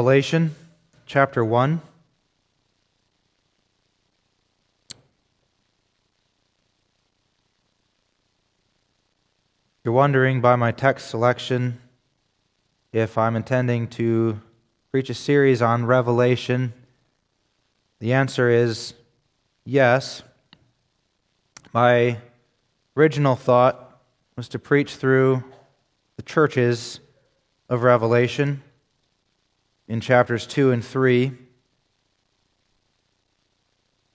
Revelation chapter 1. You're wondering by my text selection if I'm intending to preach a series on Revelation. The answer is yes. My original thought was to preach through the churches of Revelation in chapters 2 and 3.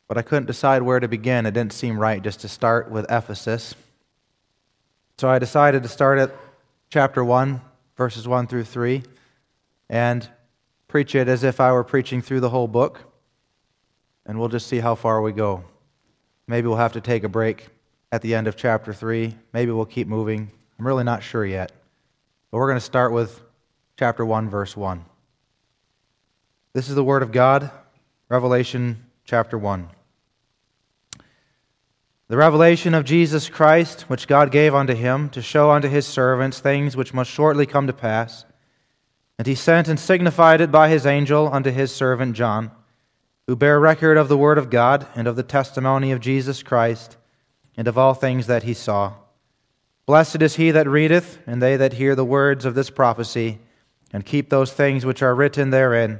But I couldn't decide where to begin. It didn't seem right just to start with Ephesus. So I decided to start at chapter 1, verses 1 through 3, and preach it as if I were preaching through the whole book. And we'll just see how far we go. Maybe we'll have to take a break at the end of chapter 3. Maybe we'll keep moving. I'm really not sure yet. But we're going to start with chapter 1, verse 1. This is the Word of God, Revelation chapter 1. The revelation of Jesus Christ, which God gave unto him to show unto his servants things which must shortly come to pass. And he sent and signified it by his angel unto his servant John, who bare record of the Word of God and of the testimony of Jesus Christ, and of all things that he saw. Blessed is he that readeth, and they that hear the words of this prophecy, and keep those things which are written therein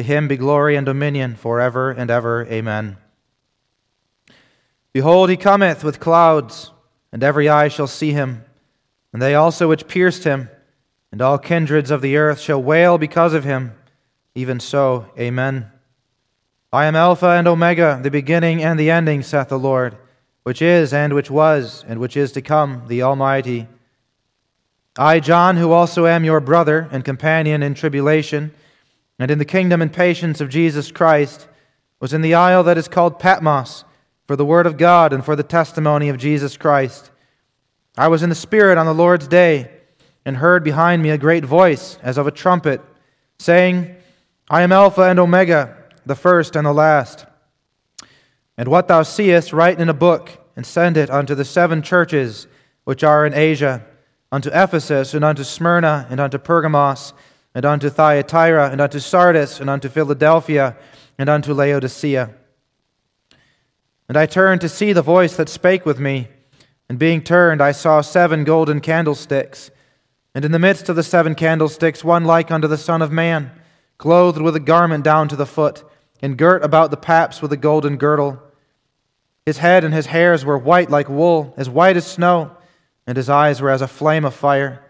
To him be glory and dominion forever and ever. Amen. Behold, he cometh with clouds, and every eye shall see him, and they also which pierced him, and all kindreds of the earth shall wail because of him. Even so, Amen. I am Alpha and Omega, the beginning and the ending, saith the Lord, which is, and which was, and which is to come, the Almighty. I, John, who also am your brother and companion in tribulation, and in the kingdom and patience of Jesus Christ, was in the isle that is called Patmos, for the word of God and for the testimony of Jesus Christ. I was in the Spirit on the Lord's day, and heard behind me a great voice, as of a trumpet, saying, I am Alpha and Omega, the first and the last. And what thou seest, write in a book, and send it unto the seven churches which are in Asia, unto Ephesus, and unto Smyrna, and unto Pergamos, and unto Thyatira, and unto Sardis, and unto Philadelphia, and unto Laodicea. And I turned to see the voice that spake with me. And being turned, I saw seven golden candlesticks. And in the midst of the seven candlesticks, one like unto the Son of Man, clothed with a garment down to the foot, and girt about the paps with a golden girdle. His head and his hairs were white like wool, as white as snow, and his eyes were as a flame of fire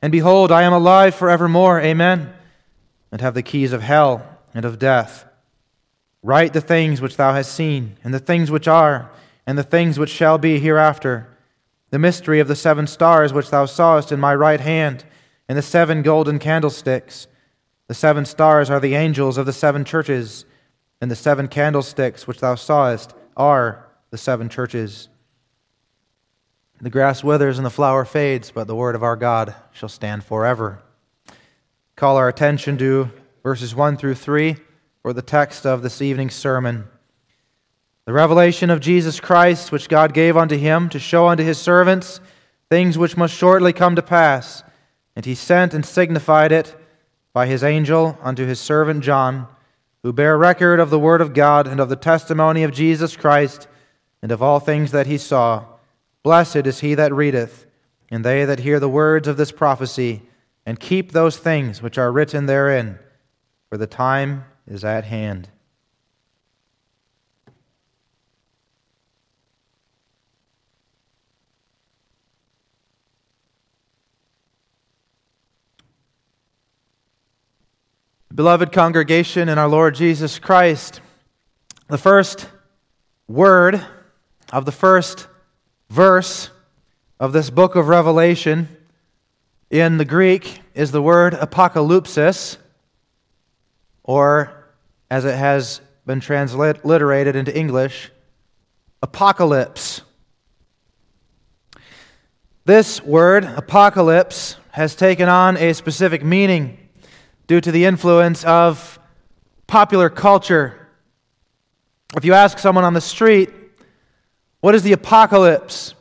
And behold, I am alive forevermore. Amen. And have the keys of hell and of death. Write the things which thou hast seen, and the things which are, and the things which shall be hereafter. The mystery of the seven stars which thou sawest in my right hand, and the seven golden candlesticks. The seven stars are the angels of the seven churches, and the seven candlesticks which thou sawest are the seven churches. The grass withers and the flower fades, but the word of our God shall stand forever. Call our attention to verses 1 through 3 for the text of this evening's sermon. The revelation of Jesus Christ, which God gave unto him to show unto his servants things which must shortly come to pass. And he sent and signified it by his angel unto his servant John, who bare record of the word of God and of the testimony of Jesus Christ and of all things that he saw Blessed is he that readeth, and they that hear the words of this prophecy, and keep those things which are written therein, for the time is at hand. Beloved congregation in our Lord Jesus Christ, the first word of the first verse of this book of Revelation in the Greek is the word apocalypsis, or as it has been transliterated into English, apocalypse. This word, apocalypse, has taken on a specific meaning due to the influence of popular culture. If you ask someone on the street, what is the apocalypse?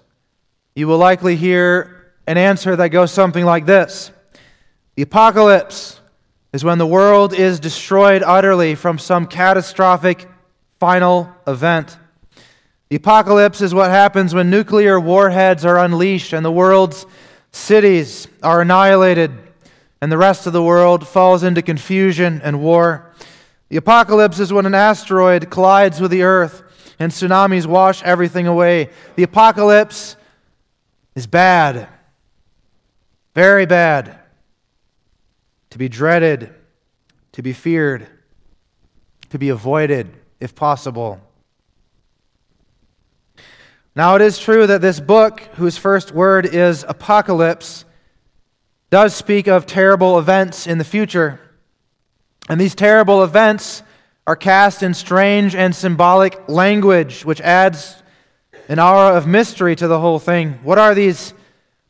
You will likely hear an answer that goes something like this The apocalypse is when the world is destroyed utterly from some catastrophic final event. The apocalypse is what happens when nuclear warheads are unleashed and the world's cities are annihilated and the rest of the world falls into confusion and war. The apocalypse is when an asteroid collides with the earth and tsunamis wash everything away. The apocalypse is bad, very bad, to be dreaded, to be feared, to be avoided if possible. Now, it is true that this book, whose first word is apocalypse, does speak of terrible events in the future. And these terrible events are cast in strange and symbolic language, which adds an aura of mystery to the whole thing. What are these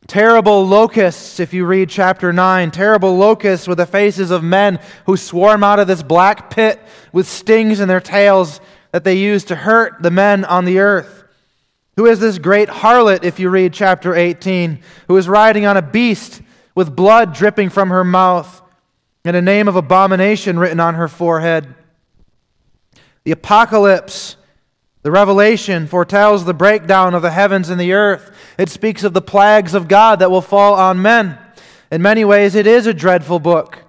terrible locusts, if you read chapter 9? Terrible locusts with the faces of men who swarm out of this black pit with stings in their tails that they use to hurt the men on the earth. Who is this great harlot, if you read chapter 18, who is riding on a beast with blood dripping from her mouth and a name of abomination written on her forehead. The apocalypse, the revelation, foretells the breakdown of the heavens and the earth. It speaks of the plagues of God that will fall on men. In many ways, it is a dreadful book.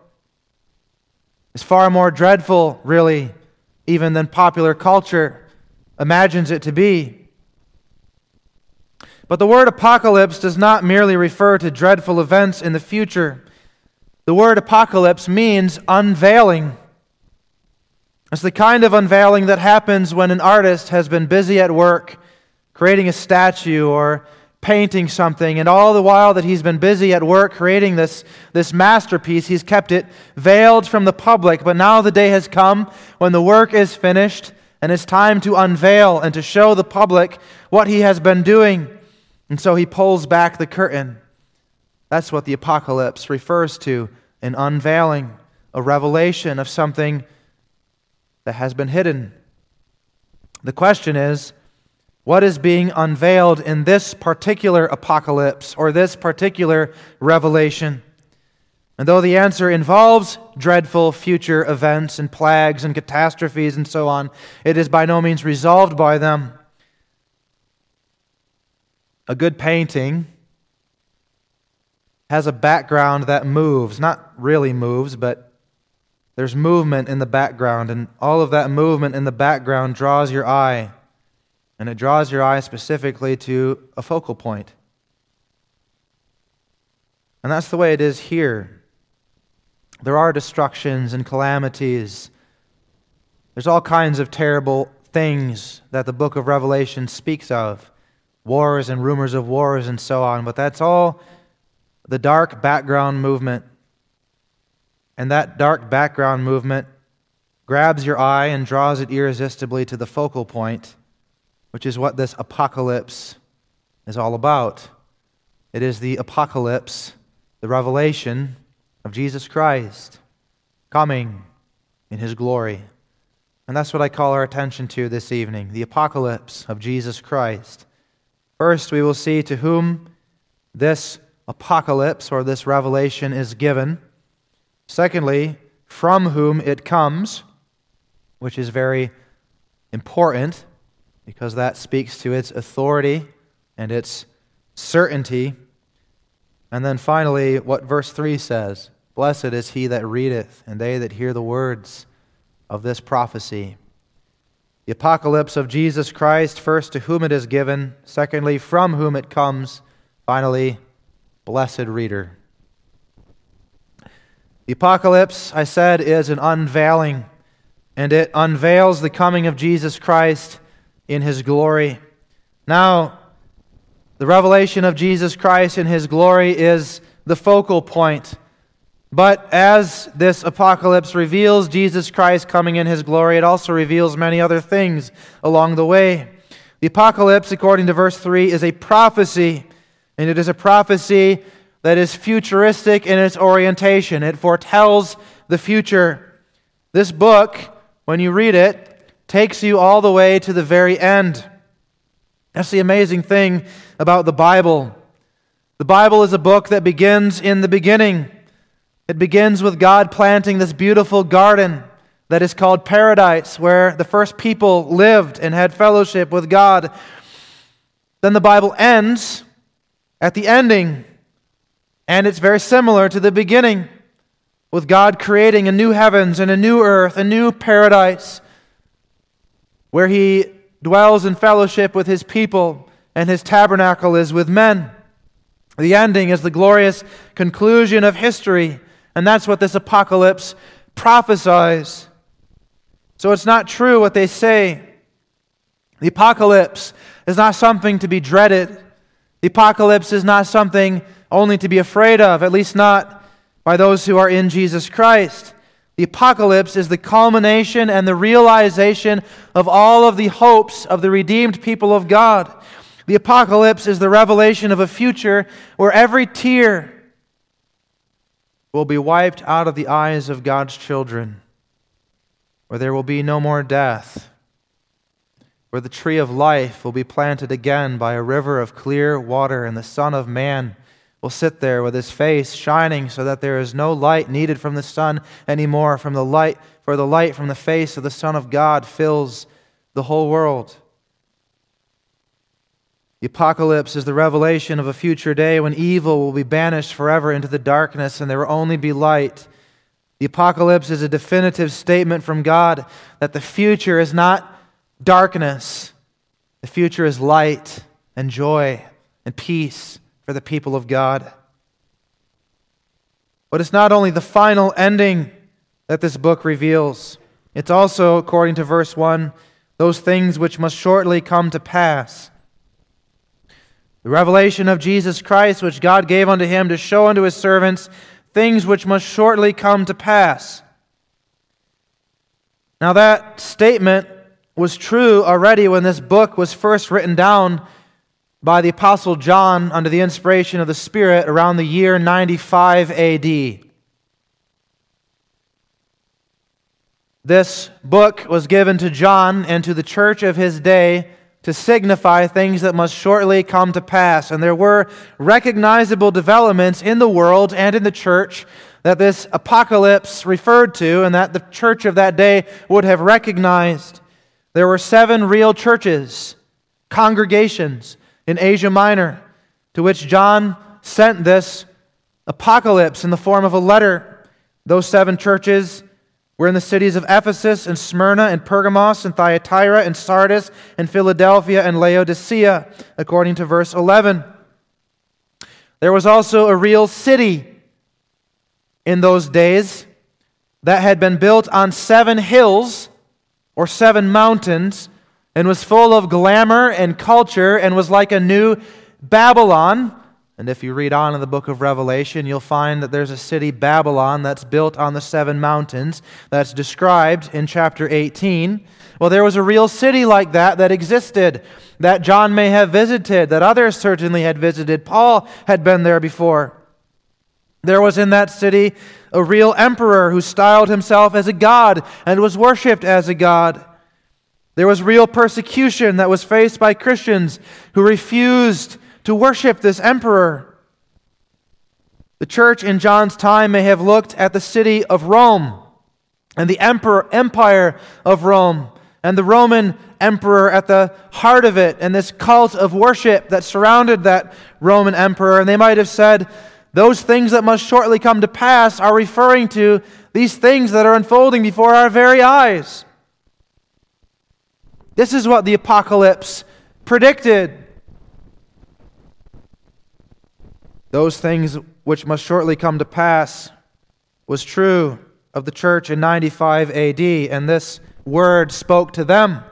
It's far more dreadful, really, even than popular culture imagines it to be. But the word apocalypse does not merely refer to dreadful events in the future. The word apocalypse means unveiling. It's the kind of unveiling that happens when an artist has been busy at work creating a statue or painting something, and all the while that he's been busy at work creating this, this masterpiece, he's kept it veiled from the public. But now the day has come when the work is finished, and it's time to unveil and to show the public what he has been doing. And so he pulls back the curtain. That's what the apocalypse refers to an unveiling, a revelation of something that has been hidden. The question is what is being unveiled in this particular apocalypse or this particular revelation? And though the answer involves dreadful future events and plagues and catastrophes and so on, it is by no means resolved by them a good painting has a background that moves, not really moves, but there's movement in the background, and all of that movement in the background draws your eye. And it draws your eye specifically to a focal point. And that's the way it is here. There are destructions and calamities. There's all kinds of terrible things that the book of Revelation speaks of wars and rumors of wars and so on, but that's all the dark background movement. And that dark background movement grabs your eye and draws it irresistibly to the focal point, which is what this apocalypse is all about. It is the apocalypse, the revelation of Jesus Christ coming in his glory. And that's what I call our attention to this evening the apocalypse of Jesus Christ. First, we will see to whom this apocalypse or this revelation is given. Secondly, from whom it comes, which is very important because that speaks to its authority and its certainty. And then finally, what verse 3 says Blessed is he that readeth, and they that hear the words of this prophecy. The apocalypse of Jesus Christ, first to whom it is given, secondly, from whom it comes, finally, blessed reader. The apocalypse, I said, is an unveiling, and it unveils the coming of Jesus Christ in his glory. Now, the revelation of Jesus Christ in his glory is the focal point but as this apocalypse reveals Jesus Christ coming in his glory, it also reveals many other things along the way. The apocalypse, according to verse 3, is a prophecy, and it is a prophecy that is futuristic in its orientation. It foretells the future. This book, when you read it, takes you all the way to the very end. That's the amazing thing about the Bible. The Bible is a book that begins in the beginning. It begins with God planting this beautiful garden that is called paradise, where the first people lived and had fellowship with God. Then the Bible ends at the ending, and it's very similar to the beginning, with God creating a new heavens and a new earth, a new paradise, where He dwells in fellowship with His people, and His tabernacle is with men. The ending is the glorious conclusion of history and that's what this apocalypse prophesies. So it's not true what they say. The apocalypse is not something to be dreaded. The apocalypse is not something only to be afraid of, at least not by those who are in Jesus Christ. The apocalypse is the culmination and the realization of all of the hopes of the redeemed people of God. The apocalypse is the revelation of a future where every tear, will be wiped out of the eyes of God's children, where there will be no more death, where the tree of life will be planted again by a river of clear water, and the Son of Man will sit there with his face shining so that there is no light needed from the sun anymore from the light for the light from the face of the son of god fills the whole world. The apocalypse is the revelation of a future day when evil will be banished forever into the darkness and there will only be light. The apocalypse is a definitive statement from God that the future is not darkness, the future is light and joy and peace for the people of God. But it's not only the final ending that this book reveals, it's also, according to verse 1, those things which must shortly come to pass. The revelation of Jesus Christ, which God gave unto him to show unto his servants things which must shortly come to pass. Now, that statement was true already when this book was first written down by the Apostle John under the inspiration of the Spirit around the year 95 AD. This book was given to John and to the church of his day to signify things that must shortly come to pass. And there were recognizable developments in the world and in the church that this apocalypse referred to and that the church of that day would have recognized. There were seven real churches, congregations in Asia Minor, to which John sent this apocalypse in the form of a letter. Those seven churches we're in the cities of Ephesus and Smyrna and Pergamos and Thyatira and Sardis and Philadelphia and Laodicea, according to verse 11. There was also a real city in those days that had been built on seven hills or seven mountains and was full of glamour and culture and was like a new Babylon and if you read on in the book of Revelation, you'll find that there's a city, Babylon, that's built on the seven mountains, that's described in chapter 18. Well, there was a real city like that that existed, that John may have visited, that others certainly had visited. Paul had been there before. There was in that city a real emperor who styled himself as a god and was worshiped as a god. There was real persecution that was faced by Christians who refused to worship this emperor. The church in John's time may have looked at the city of Rome and the emperor, empire of Rome and the Roman emperor at the heart of it and this cult of worship that surrounded that Roman emperor. And they might have said, those things that must shortly come to pass are referring to these things that are unfolding before our very eyes. This is what the apocalypse predicted. Those things which must shortly come to pass was true of the church in 95 AD, and this word spoke to them.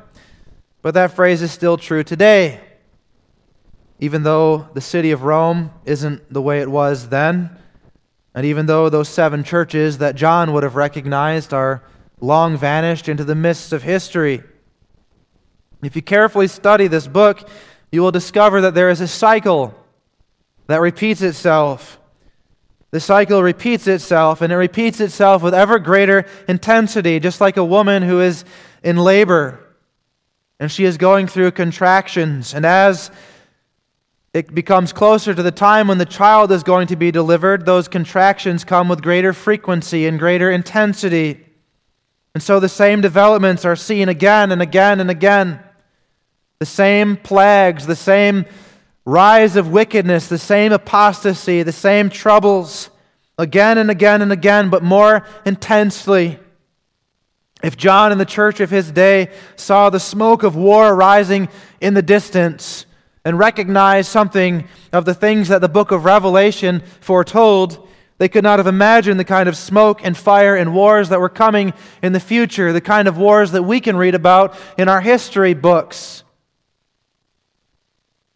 But that phrase is still true today. Even though the city of Rome isn't the way it was then, and even though those seven churches that John would have recognized are long vanished into the mists of history, if you carefully study this book, you will discover that there is a cycle that repeats itself. The cycle repeats itself, and it repeats itself with ever greater intensity, just like a woman who is in labor and she is going through contractions. And as it becomes closer to the time when the child is going to be delivered, those contractions come with greater frequency and greater intensity. And so the same developments are seen again and again and again. The same plagues, the same rise of wickedness, the same apostasy, the same troubles, again and again and again, but more intensely. If John in the church of his day saw the smoke of war rising in the distance, and recognized something of the things that the book of Revelation foretold, they could not have imagined the kind of smoke and fire and wars that were coming in the future, the kind of wars that we can read about in our history books.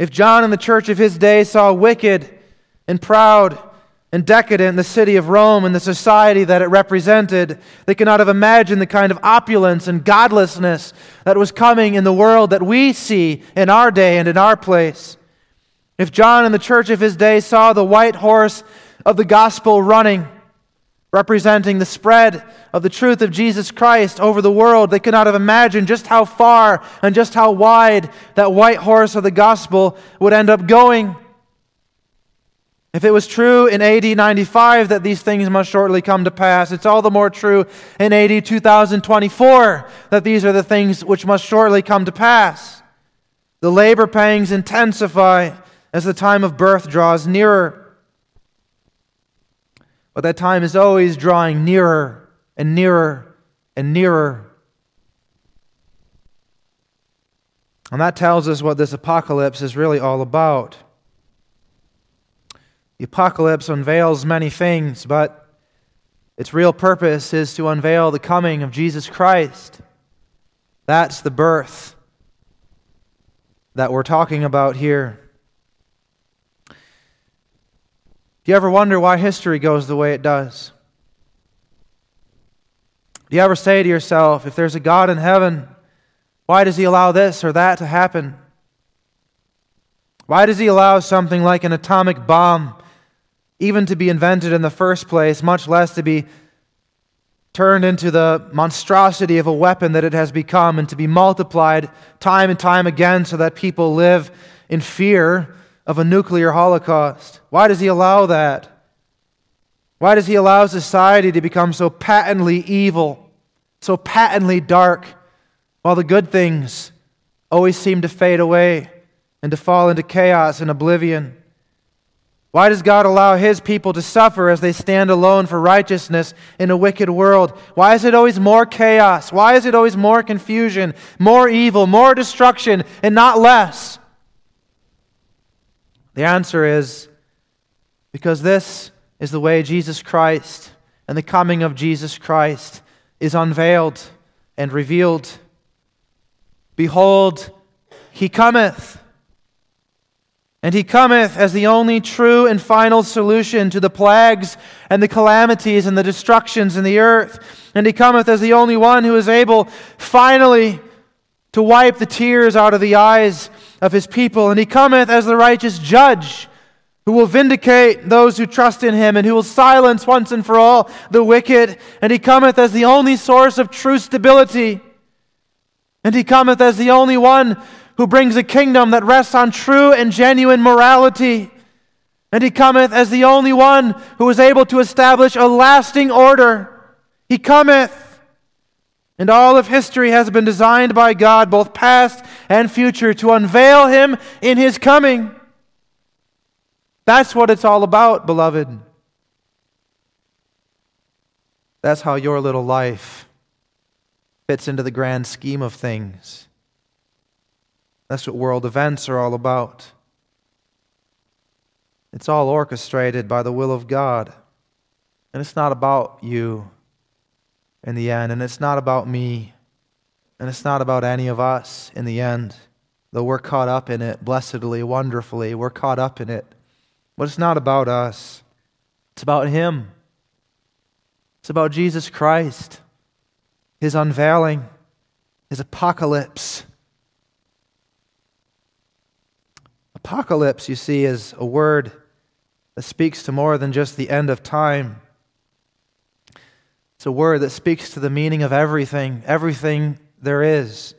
If John in the church of his day saw wicked and proud and decadent the city of Rome and the society that it represented. They could not have imagined the kind of opulence and godlessness that was coming in the world that we see in our day and in our place. If John in the church of his day saw the white horse of the gospel running, representing the spread of the truth of Jesus Christ over the world, they could not have imagined just how far and just how wide that white horse of the gospel would end up going. If it was true in AD 95 that these things must shortly come to pass, it's all the more true in AD 2024 that these are the things which must shortly come to pass. The labor pangs intensify as the time of birth draws nearer. But that time is always drawing nearer and nearer and nearer. And that tells us what this apocalypse is really all about. The apocalypse unveils many things, but its real purpose is to unveil the coming of Jesus Christ. That's the birth that we're talking about here. Do you ever wonder why history goes the way it does? Do you ever say to yourself, if there's a God in heaven, why does he allow this or that to happen? Why does he allow something like an atomic bomb even to be invented in the first place, much less to be turned into the monstrosity of a weapon that it has become and to be multiplied time and time again so that people live in fear of a nuclear holocaust. Why does he allow that? Why does he allow society to become so patently evil, so patently dark, while the good things always seem to fade away and to fall into chaos and oblivion? Why does God allow his people to suffer as they stand alone for righteousness in a wicked world? Why is it always more chaos? Why is it always more confusion, more evil, more destruction, and not less? The answer is because this is the way Jesus Christ and the coming of Jesus Christ is unveiled and revealed. Behold, he cometh. And he cometh as the only true and final solution to the plagues and the calamities and the destructions in the earth. And he cometh as the only one who is able finally to wipe the tears out of the eyes of his people. And he cometh as the righteous judge who will vindicate those who trust in him and who will silence once and for all the wicked. And he cometh as the only source of true stability. And he cometh as the only one who brings a kingdom that rests on true and genuine morality. And he cometh as the only one who is able to establish a lasting order. He cometh. And all of history has been designed by God, both past and future, to unveil him in his coming. That's what it's all about, beloved. That's how your little life fits into the grand scheme of things. That's what world events are all about. It's all orchestrated by the will of God. And it's not about you in the end, and it's not about me, and it's not about any of us in the end, though we're caught up in it blessedly, wonderfully. We're caught up in it. But it's not about us, it's about Him. It's about Jesus Christ, His unveiling, His apocalypse. Apocalypse, you see, is a word that speaks to more than just the end of time. It's a word that speaks to the meaning of everything, everything there is.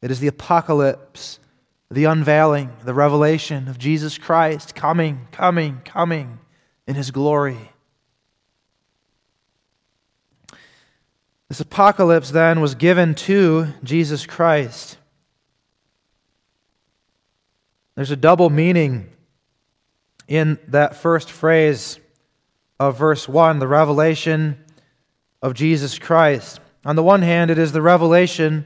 It is the apocalypse, the unveiling, the revelation of Jesus Christ coming, coming, coming in his glory. This apocalypse then was given to Jesus Christ. There's a double meaning in that first phrase of verse 1, the revelation of Jesus Christ. On the one hand, it is the revelation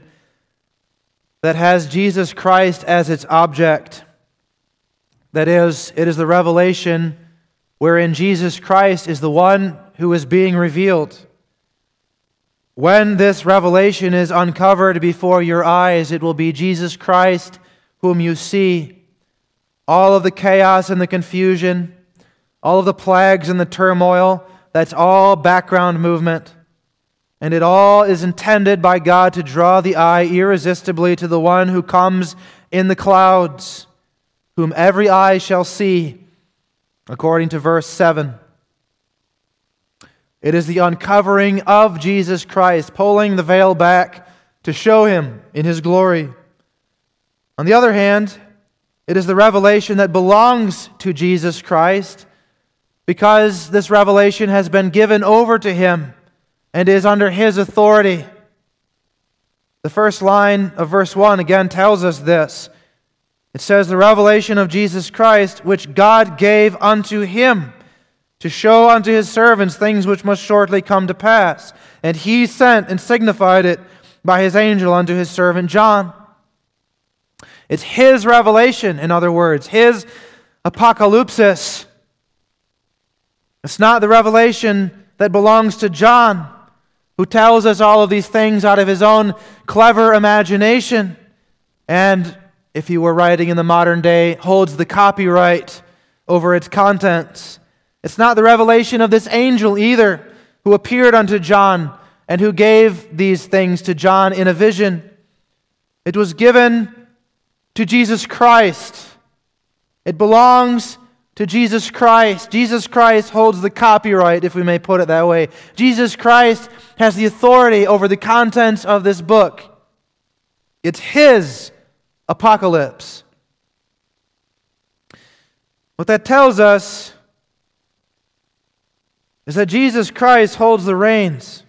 that has Jesus Christ as its object. That is, it is the revelation wherein Jesus Christ is the one who is being revealed. When this revelation is uncovered before your eyes, it will be Jesus Christ whom you see all of the chaos and the confusion, all of the plagues and the turmoil, that's all background movement. And it all is intended by God to draw the eye irresistibly to the one who comes in the clouds, whom every eye shall see, according to verse 7. It is the uncovering of Jesus Christ, pulling the veil back to show him in his glory. On the other hand, it is the revelation that belongs to Jesus Christ because this revelation has been given over to him and is under his authority. The first line of verse 1 again tells us this. It says, The revelation of Jesus Christ, which God gave unto him to show unto his servants things which must shortly come to pass. And he sent and signified it by his angel unto his servant John. It's his revelation, in other words, his apocalypsis. It's not the revelation that belongs to John, who tells us all of these things out of his own clever imagination. And if he were writing in the modern day, holds the copyright over its contents. It's not the revelation of this angel either, who appeared unto John and who gave these things to John in a vision. It was given to Jesus Christ. It belongs to Jesus Christ. Jesus Christ holds the copyright, if we may put it that way. Jesus Christ has the authority over the contents of this book. It's His apocalypse. What that tells us is that Jesus Christ holds the reins.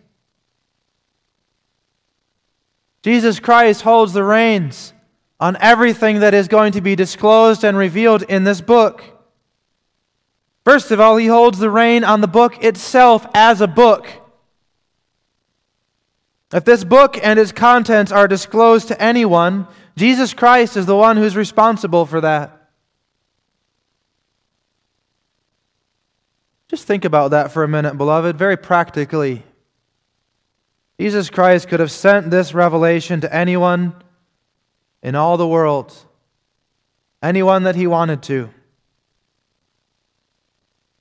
Jesus Christ holds the reins on everything that is going to be disclosed and revealed in this book. First of all, he holds the rein on the book itself as a book. If this book and its contents are disclosed to anyone, Jesus Christ is the one who's responsible for that. Just think about that for a minute, beloved, very practically. Jesus Christ could have sent this revelation to anyone in all the world, anyone that he wanted to.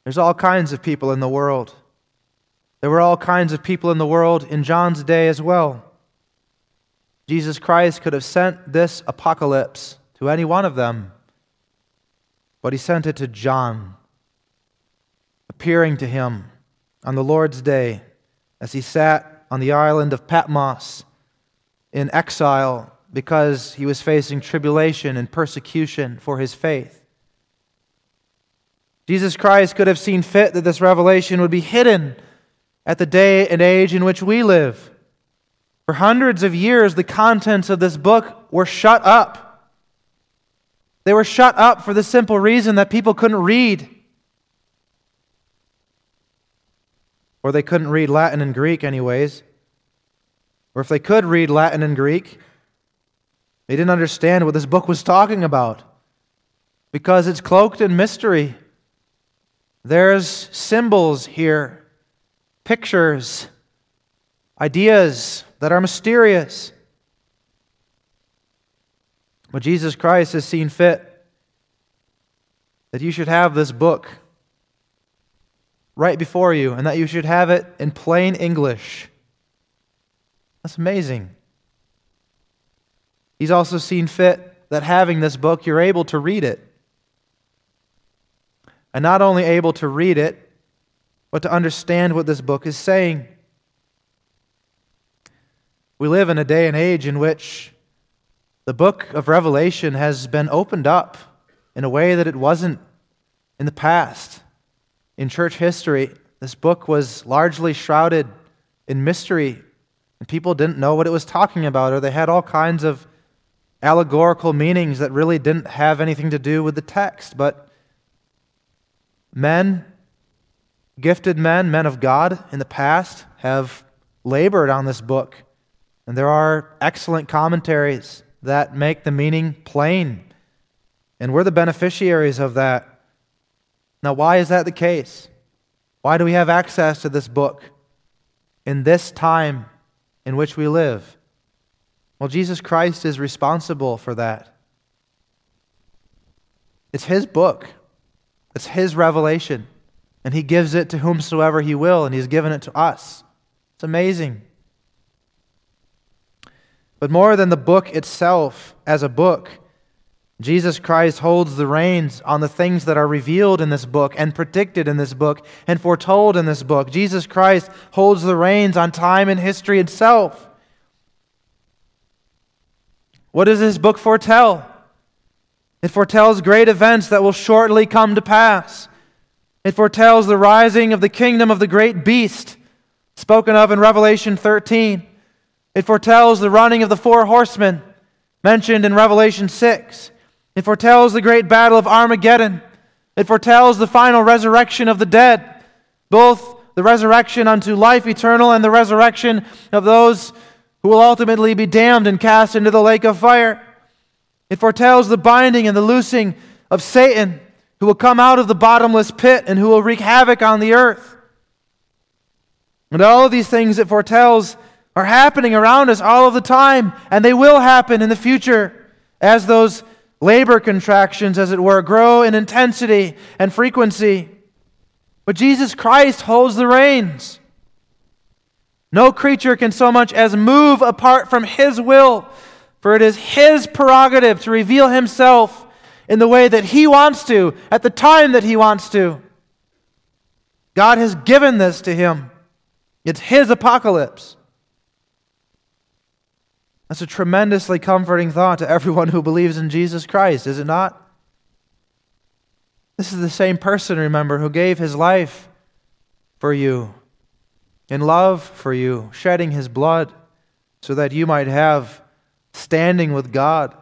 There's all kinds of people in the world. There were all kinds of people in the world in John's day as well. Jesus Christ could have sent this apocalypse to any one of them, but he sent it to John, appearing to him on the Lord's day as he sat on the island of Patmos in exile because he was facing tribulation and persecution for his faith. Jesus Christ could have seen fit that this revelation would be hidden at the day and age in which we live. For hundreds of years, the contents of this book were shut up. They were shut up for the simple reason that people couldn't read. Or they couldn't read Latin and Greek, anyways. Or if they could read Latin and Greek, they didn't understand what this book was talking about because it's cloaked in mystery. There's symbols here, pictures, ideas that are mysterious. But Jesus Christ has seen fit that you should have this book right before you and that you should have it in plain English. That's amazing. He's also seen fit that having this book, you're able to read it. And not only able to read it, but to understand what this book is saying. We live in a day and age in which the book of Revelation has been opened up in a way that it wasn't in the past. In church history, this book was largely shrouded in mystery, and people didn't know what it was talking about, or they had all kinds of allegorical meanings that really didn't have anything to do with the text. But men, gifted men, men of God in the past, have labored on this book. And there are excellent commentaries that make the meaning plain. And we're the beneficiaries of that. Now, why is that the case? Why do we have access to this book in this time in which we live? Well, Jesus Christ is responsible for that. It's His book, it's His revelation, and He gives it to whomsoever He will, and He's given it to us. It's amazing. But more than the book itself as a book, Jesus Christ holds the reins on the things that are revealed in this book and predicted in this book and foretold in this book. Jesus Christ holds the reins on time and history itself. What does this book foretell? It foretells great events that will shortly come to pass. It foretells the rising of the kingdom of the great beast spoken of in Revelation 13. It foretells the running of the four horsemen mentioned in Revelation 6. It foretells the great battle of Armageddon. It foretells the final resurrection of the dead, both the resurrection unto life eternal and the resurrection of those who will ultimately be damned and cast into the lake of fire. It foretells the binding and the loosing of Satan, who will come out of the bottomless pit and who will wreak havoc on the earth. And all of these things it foretells are happening around us all of the time, and they will happen in the future as those labor contractions, as it were, grow in intensity and frequency. But Jesus Christ holds the reins. No creature can so much as move apart from His will, for it is His prerogative to reveal Himself in the way that He wants to, at the time that He wants to. God has given this to Him, it's His apocalypse. That's a tremendously comforting thought to everyone who believes in Jesus Christ, is it not? This is the same person, remember, who gave his life for you, in love for you, shedding his blood so that you might have standing with God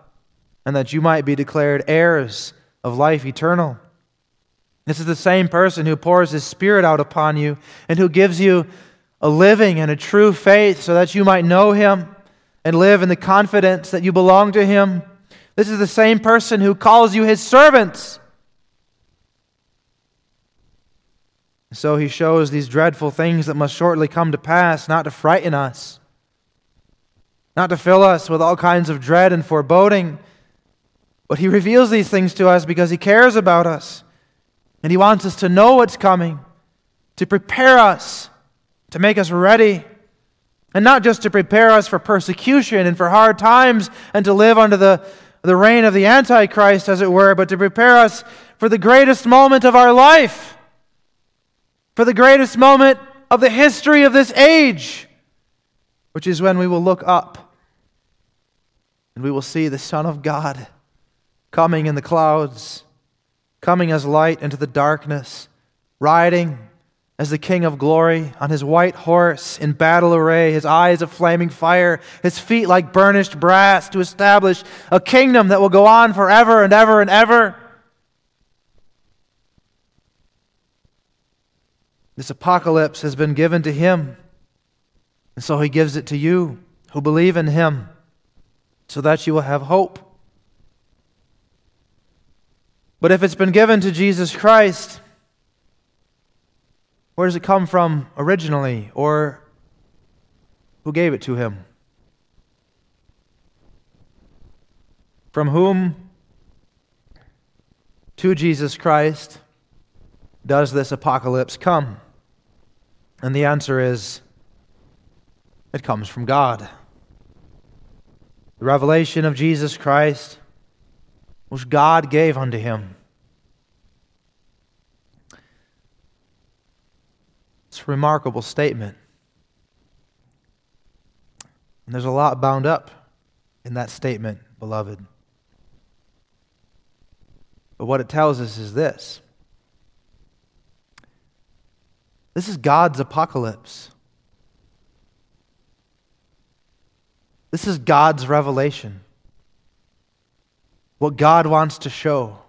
and that you might be declared heirs of life eternal. This is the same person who pours his Spirit out upon you and who gives you a living and a true faith so that you might know him and live in the confidence that you belong to Him. This is the same person who calls you His servants. So He shows these dreadful things that must shortly come to pass, not to frighten us, not to fill us with all kinds of dread and foreboding. But He reveals these things to us because He cares about us. And He wants us to know what's coming, to prepare us, to make us ready and not just to prepare us for persecution and for hard times and to live under the, the reign of the Antichrist, as it were, but to prepare us for the greatest moment of our life, for the greatest moment of the history of this age, which is when we will look up and we will see the Son of God coming in the clouds, coming as light into the darkness, riding as the King of glory on his white horse in battle array, his eyes of flaming fire, his feet like burnished brass, to establish a kingdom that will go on forever and ever and ever. This apocalypse has been given to him, and so he gives it to you who believe in him, so that you will have hope. But if it's been given to Jesus Christ, where does it come from originally? Or who gave it to him? From whom to Jesus Christ does this apocalypse come? And the answer is it comes from God. The revelation of Jesus Christ, which God gave unto him. It's a remarkable statement. And there's a lot bound up in that statement, beloved. But what it tells us is this this is God's apocalypse. This is God's revelation. What God wants to show.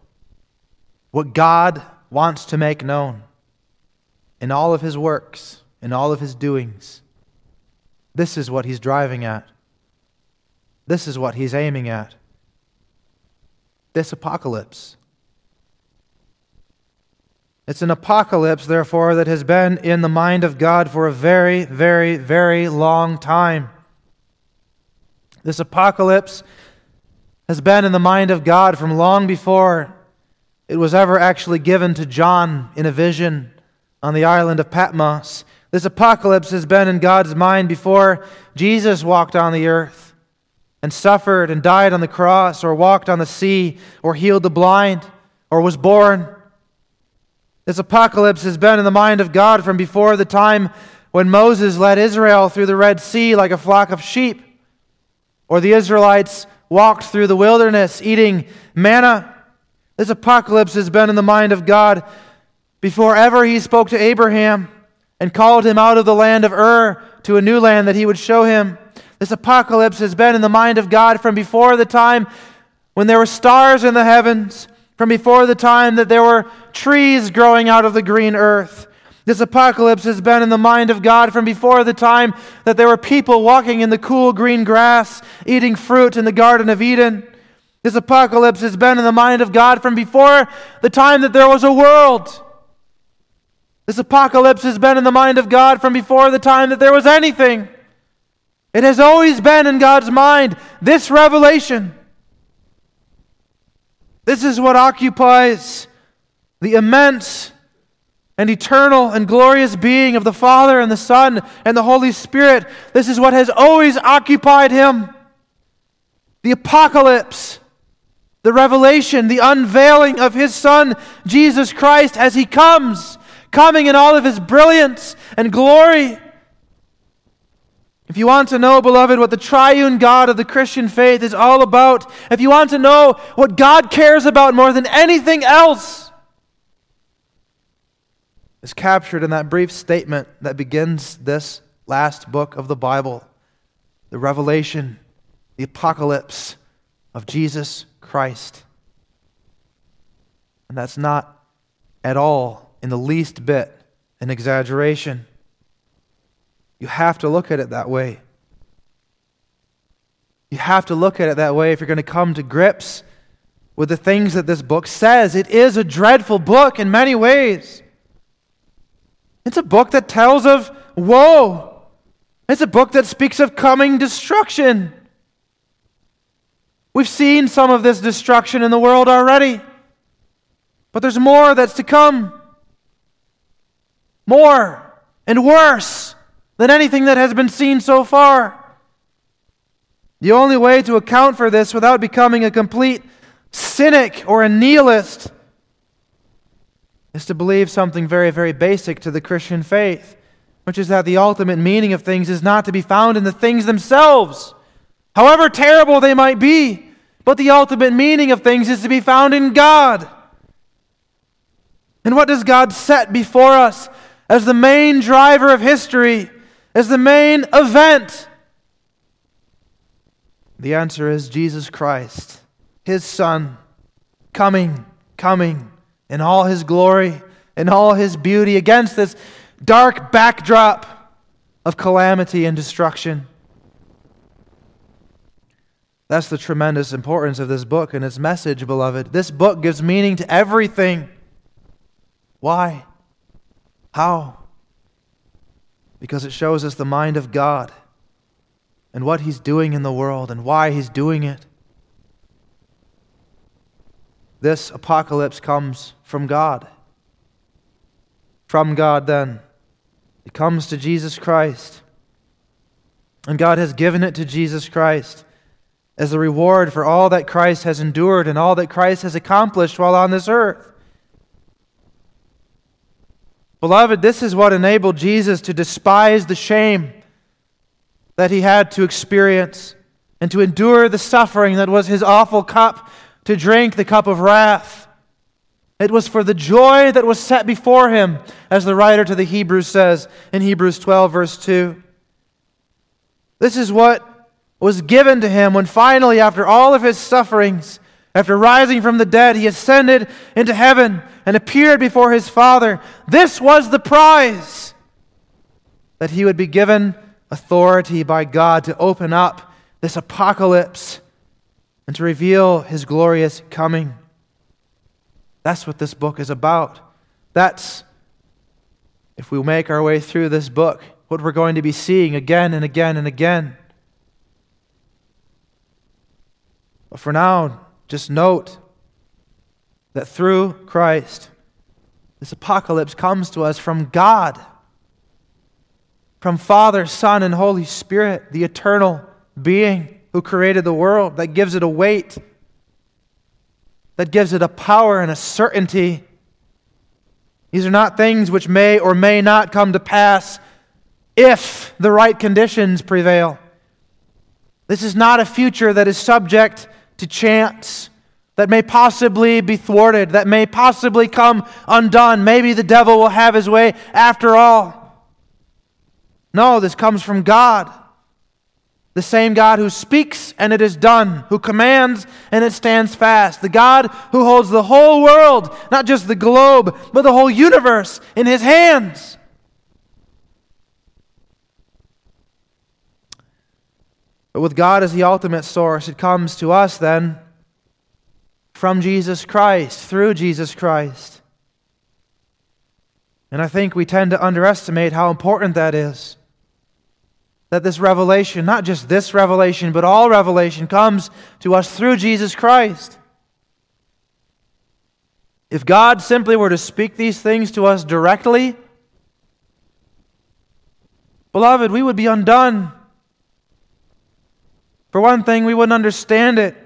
What God wants to make known in all of his works, in all of his doings. This is what he's driving at. This is what he's aiming at. This apocalypse. It's an apocalypse, therefore, that has been in the mind of God for a very, very, very long time. This apocalypse has been in the mind of God from long before it was ever actually given to John in a vision on the island of Patmos. This apocalypse has been in God's mind before Jesus walked on the earth and suffered and died on the cross, or walked on the sea, or healed the blind, or was born. This apocalypse has been in the mind of God from before the time when Moses led Israel through the Red Sea like a flock of sheep, or the Israelites walked through the wilderness eating manna. This apocalypse has been in the mind of God before ever he spoke to Abraham and called him out of the land of Ur to a new land that he would show him. This apocalypse has been in the mind of God from before the time when there were stars in the heavens, from before the time that there were trees growing out of the green earth. This apocalypse has been in the mind of God from before the time that there were people walking in the cool green grass, eating fruit in the Garden of Eden. This apocalypse has been in the mind of God from before the time that there was a world. This apocalypse has been in the mind of God from before the time that there was anything. It has always been in God's mind, this revelation. This is what occupies the immense and eternal and glorious being of the Father and the Son and the Holy Spirit. This is what has always occupied him. The apocalypse, the revelation, the unveiling of his Son, Jesus Christ, as he comes coming in all of his brilliance and glory. If you want to know, beloved, what the triune God of the Christian faith is all about, if you want to know what God cares about more than anything else, is captured in that brief statement that begins this last book of the Bible the revelation, the apocalypse of Jesus Christ. And that's not at all in the least bit an exaggeration. You have to look at it that way. You have to look at it that way if you're going to come to grips with the things that this book says. It is a dreadful book in many ways. It's a book that tells of woe. It's a book that speaks of coming destruction. We've seen some of this destruction in the world already, but there's more that's to come more and worse than anything that has been seen so far. The only way to account for this without becoming a complete cynic or a nihilist is to believe something very, very basic to the Christian faith, which is that the ultimate meaning of things is not to be found in the things themselves, however terrible they might be, but the ultimate meaning of things is to be found in God. And what does God set before us? as the main driver of history, as the main event? The answer is Jesus Christ, his Son, coming, coming in all his glory, in all his beauty, against this dark backdrop of calamity and destruction. That's the tremendous importance of this book and its message, beloved. This book gives meaning to everything. Why? How? Because it shows us the mind of God and what He's doing in the world and why He's doing it. This apocalypse comes from God. From God, then, it comes to Jesus Christ. And God has given it to Jesus Christ as a reward for all that Christ has endured and all that Christ has accomplished while on this earth. Beloved, this is what enabled Jesus to despise the shame that he had to experience and to endure the suffering that was his awful cup, to drink the cup of wrath. It was for the joy that was set before him, as the writer to the Hebrews says in Hebrews 12, verse 2. This is what was given to him when finally, after all of his sufferings, after rising from the dead, he ascended into heaven and appeared before his Father. This was the prize that he would be given authority by God to open up this apocalypse and to reveal his glorious coming. That's what this book is about. That's, if we make our way through this book, what we're going to be seeing again and again and again. But for now, just note that through Christ, this apocalypse comes to us from God, from Father, Son, and Holy Spirit, the eternal being who created the world, that gives it a weight, that gives it a power and a certainty. These are not things which may or may not come to pass if the right conditions prevail. This is not a future that is subject to chance that may possibly be thwarted, that may possibly come undone. Maybe the devil will have his way after all. No, this comes from God. The same God who speaks and it is done, who commands and it stands fast. The God who holds the whole world, not just the globe, but the whole universe in his hands. But with God as the ultimate source, it comes to us then from Jesus Christ, through Jesus Christ. And I think we tend to underestimate how important that is. That this revelation, not just this revelation, but all revelation, comes to us through Jesus Christ. If God simply were to speak these things to us directly, beloved, we would be undone. For one thing, we wouldn't understand it.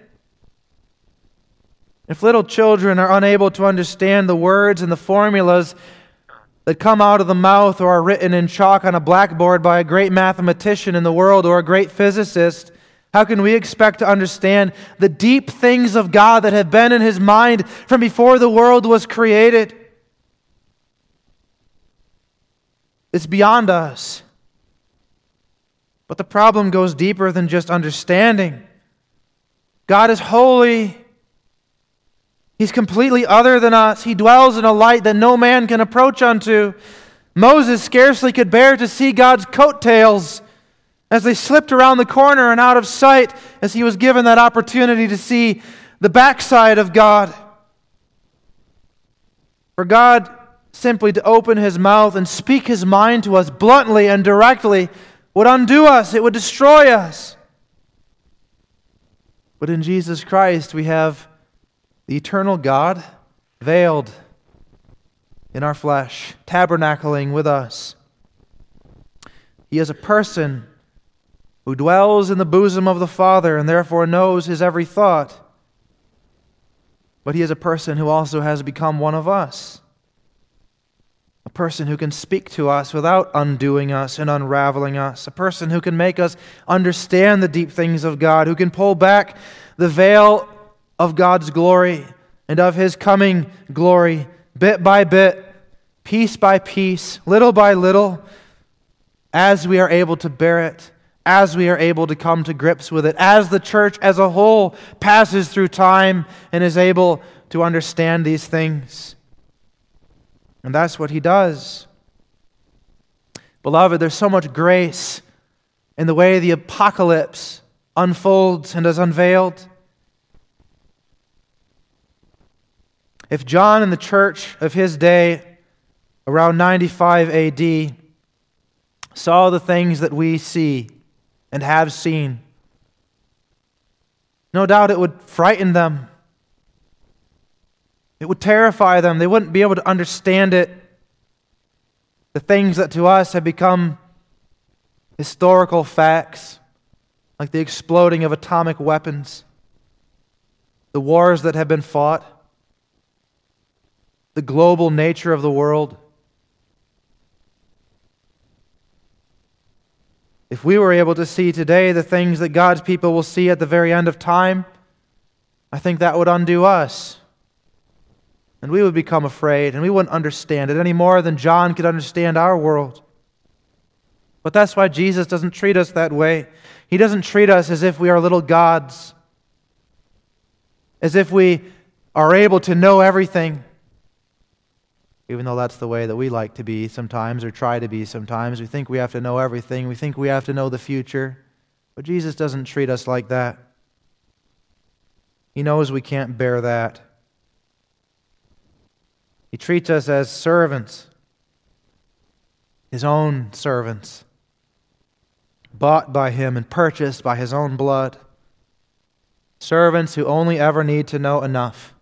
If little children are unable to understand the words and the formulas that come out of the mouth or are written in chalk on a blackboard by a great mathematician in the world or a great physicist, how can we expect to understand the deep things of God that have been in his mind from before the world was created? It's beyond us. But the problem goes deeper than just understanding. God is holy. He's completely other than us. He dwells in a light that no man can approach unto. Moses scarcely could bear to see God's coattails as they slipped around the corner and out of sight as he was given that opportunity to see the backside of God. For God simply to open his mouth and speak his mind to us bluntly and directly would undo us, it would destroy us. But in Jesus Christ, we have the eternal God veiled in our flesh, tabernacling with us. He is a person who dwells in the bosom of the Father and therefore knows his every thought. But he is a person who also has become one of us a person who can speak to us without undoing us and unraveling us, a person who can make us understand the deep things of God, who can pull back the veil of God's glory and of His coming glory bit by bit, piece by piece, little by little, as we are able to bear it, as we are able to come to grips with it, as the church as a whole passes through time and is able to understand these things. And that's what he does. Beloved, there's so much grace in the way the apocalypse unfolds and is unveiled. If John and the church of his day, around 95 AD, saw the things that we see and have seen, no doubt it would frighten them. It would terrify them. They wouldn't be able to understand it. The things that to us have become historical facts, like the exploding of atomic weapons, the wars that have been fought, the global nature of the world. If we were able to see today the things that God's people will see at the very end of time, I think that would undo us. And we would become afraid and we wouldn't understand it any more than John could understand our world. But that's why Jesus doesn't treat us that way. He doesn't treat us as if we are little gods, as if we are able to know everything. Even though that's the way that we like to be sometimes or try to be sometimes. We think we have to know everything, we think we have to know the future. But Jesus doesn't treat us like that. He knows we can't bear that. He treats us as servants, his own servants, bought by him and purchased by his own blood. Servants who only ever need to know enough,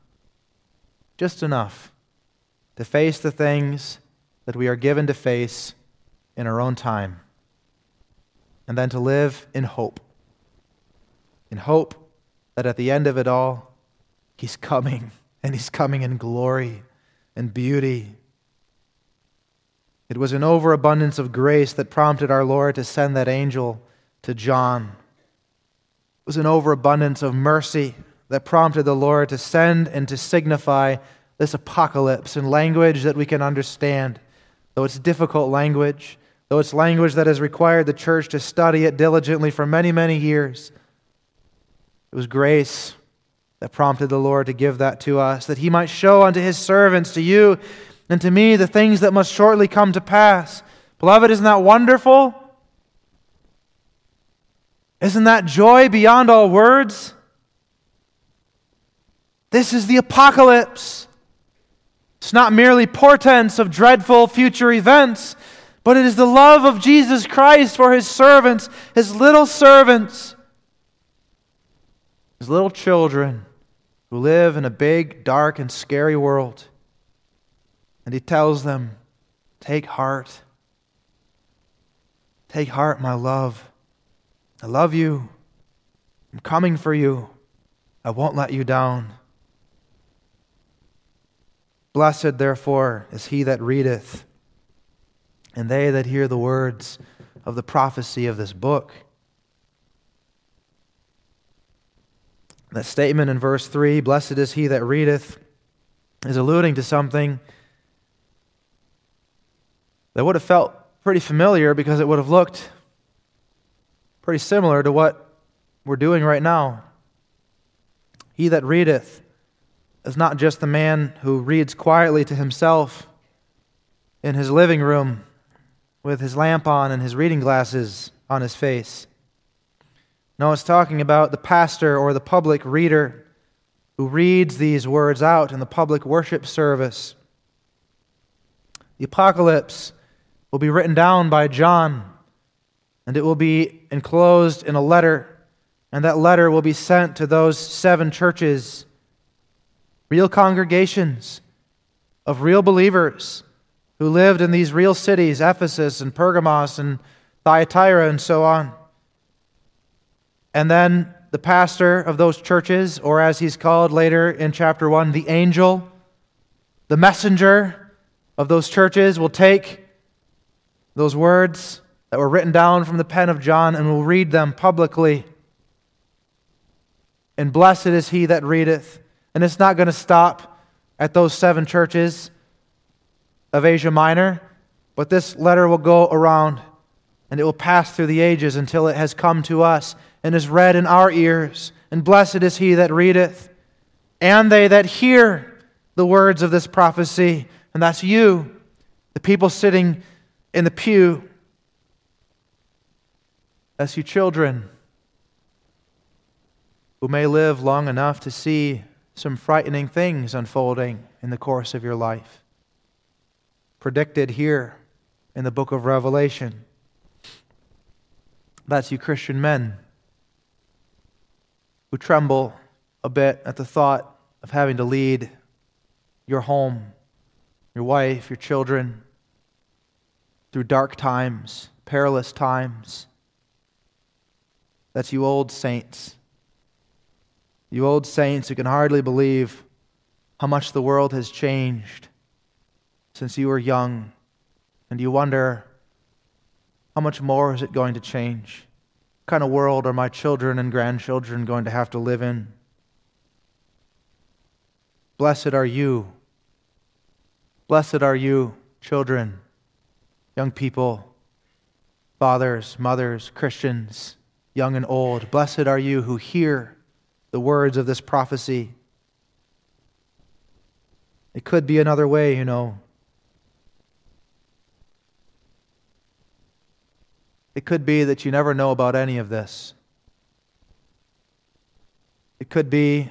just enough, to face the things that we are given to face in our own time, and then to live in hope. In hope that at the end of it all, He's coming, and He's coming in glory and beauty. It was an overabundance of grace that prompted our Lord to send that angel to John. It was an overabundance of mercy that prompted the Lord to send and to signify this apocalypse in language that we can understand, though it's difficult language, though it's language that has required the church to study it diligently for many, many years. It was grace that prompted the Lord to give that to us, that he might show unto his servants, to you and to me, the things that must shortly come to pass. Beloved, isn't that wonderful? Isn't that joy beyond all words? This is the apocalypse. It's not merely portents of dreadful future events, but it is the love of Jesus Christ for his servants, his little servants his little children who live in a big, dark, and scary world. And he tells them, Take heart. Take heart, my love. I love you. I'm coming for you. I won't let you down. Blessed, therefore, is he that readeth, and they that hear the words of the prophecy of this book. That statement in verse 3, blessed is he that readeth, is alluding to something that would have felt pretty familiar because it would have looked pretty similar to what we're doing right now. He that readeth is not just the man who reads quietly to himself in his living room with his lamp on and his reading glasses on his face. No, it's talking about the pastor or the public reader who reads these words out in the public worship service. The apocalypse will be written down by John, and it will be enclosed in a letter, and that letter will be sent to those seven churches, real congregations of real believers who lived in these real cities, Ephesus and Pergamos and Thyatira and so on. And then the pastor of those churches, or as he's called later in chapter 1, the angel, the messenger of those churches, will take those words that were written down from the pen of John and will read them publicly. And blessed is he that readeth. And it's not going to stop at those seven churches of Asia Minor, but this letter will go around and it will pass through the ages until it has come to us and is read in our ears. And blessed is he that readeth, and they that hear the words of this prophecy. And that's you, the people sitting in the pew. That's you, children, who may live long enough to see some frightening things unfolding in the course of your life. Predicted here in the book of Revelation. That's you, Christian men, who tremble a bit at the thought of having to lead your home, your wife, your children through dark times, perilous times. That's you, old saints. You old saints who can hardly believe how much the world has changed since you were young, and you wonder how much more is it going to change? What kind of world are my children and grandchildren going to have to live in? Blessed are you. Blessed are you, children, young people, fathers, mothers, Christians, young and old. Blessed are you who hear the words of this prophecy. It could be another way, you know. It could be that you never know about any of this. It could be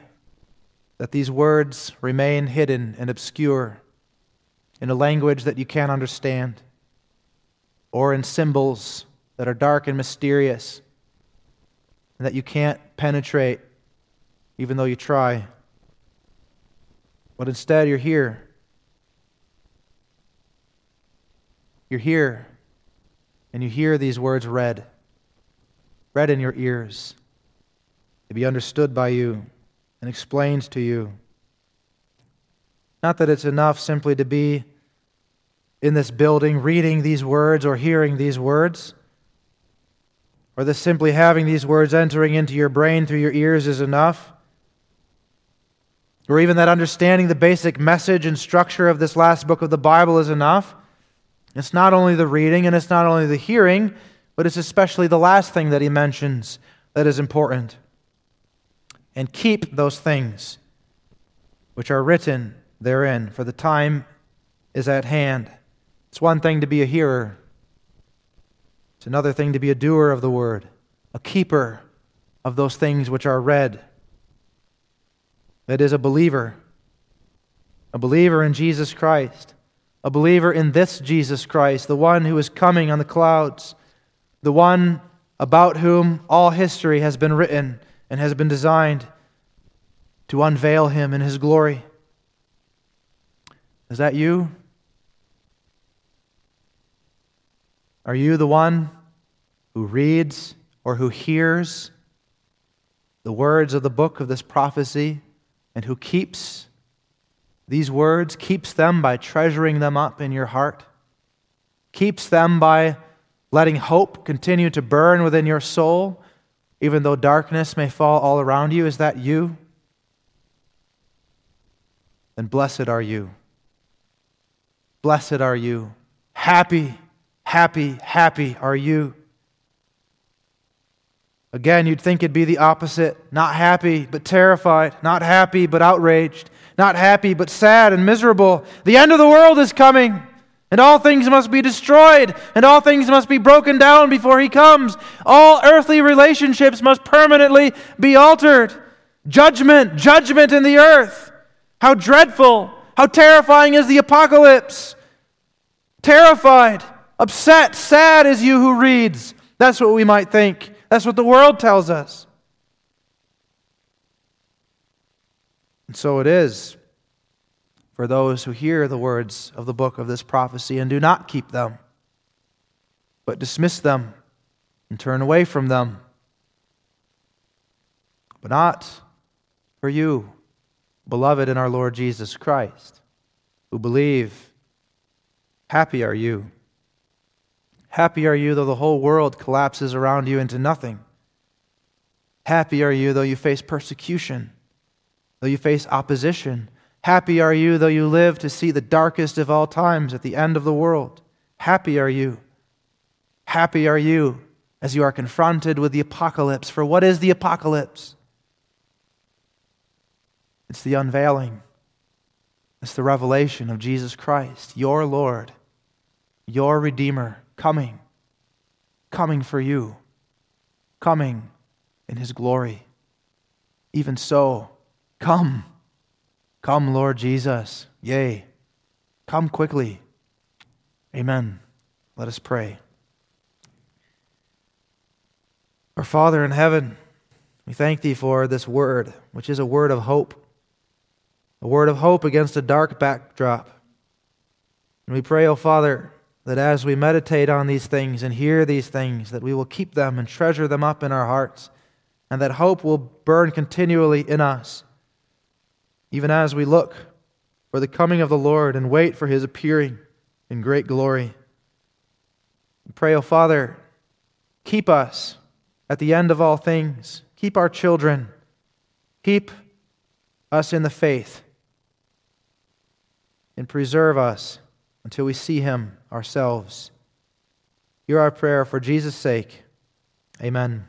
that these words remain hidden and obscure in a language that you can't understand, or in symbols that are dark and mysterious and that you can't penetrate even though you try. But instead, you're here. You're here and you hear these words read, read in your ears, to be understood by you and explained to you. Not that it's enough simply to be in this building reading these words or hearing these words, or that simply having these words entering into your brain through your ears is enough, or even that understanding the basic message and structure of this last book of the Bible is enough. It's not only the reading and it's not only the hearing, but it's especially the last thing that he mentions that is important. And keep those things which are written therein, for the time is at hand. It's one thing to be a hearer, it's another thing to be a doer of the word, a keeper of those things which are read. That is a believer, a believer in Jesus Christ a believer in this Jesus Christ, the one who is coming on the clouds, the one about whom all history has been written and has been designed to unveil him in his glory. Is that you? Are you the one who reads or who hears the words of the book of this prophecy and who keeps these words, keeps them by treasuring them up in your heart, keeps them by letting hope continue to burn within your soul, even though darkness may fall all around you. Is that you? Then blessed are you. Blessed are you. Happy, happy, happy are you. Again, you'd think it'd be the opposite. Not happy, but terrified. Not happy, but outraged not happy, but sad and miserable. The end of the world is coming, and all things must be destroyed, and all things must be broken down before He comes. All earthly relationships must permanently be altered. Judgment, judgment in the earth. How dreadful, how terrifying is the apocalypse. Terrified, upset, sad is you who reads. That's what we might think. That's what the world tells us. And so it is for those who hear the words of the book of this prophecy and do not keep them, but dismiss them and turn away from them. But not for you, beloved in our Lord Jesus Christ, who believe. Happy are you. Happy are you though the whole world collapses around you into nothing. Happy are you though you face persecution though you face opposition. Happy are you, though you live to see the darkest of all times at the end of the world. Happy are you. Happy are you as you are confronted with the apocalypse. For what is the apocalypse? It's the unveiling, it's the revelation of Jesus Christ, your Lord, your Redeemer, coming, coming for you, coming in his glory. Even so, come. Come, Lord Jesus. Yea, come quickly. Amen. Let us pray. Our Father in heaven, we thank thee for this word, which is a word of hope, a word of hope against a dark backdrop. And we pray, O oh Father, that as we meditate on these things and hear these things, that we will keep them and treasure them up in our hearts, and that hope will burn continually in us even as we look for the coming of the Lord and wait for his appearing in great glory. We pray, O oh Father, keep us at the end of all things. Keep our children. Keep us in the faith. And preserve us until we see him ourselves. Hear our prayer for Jesus' sake. Amen.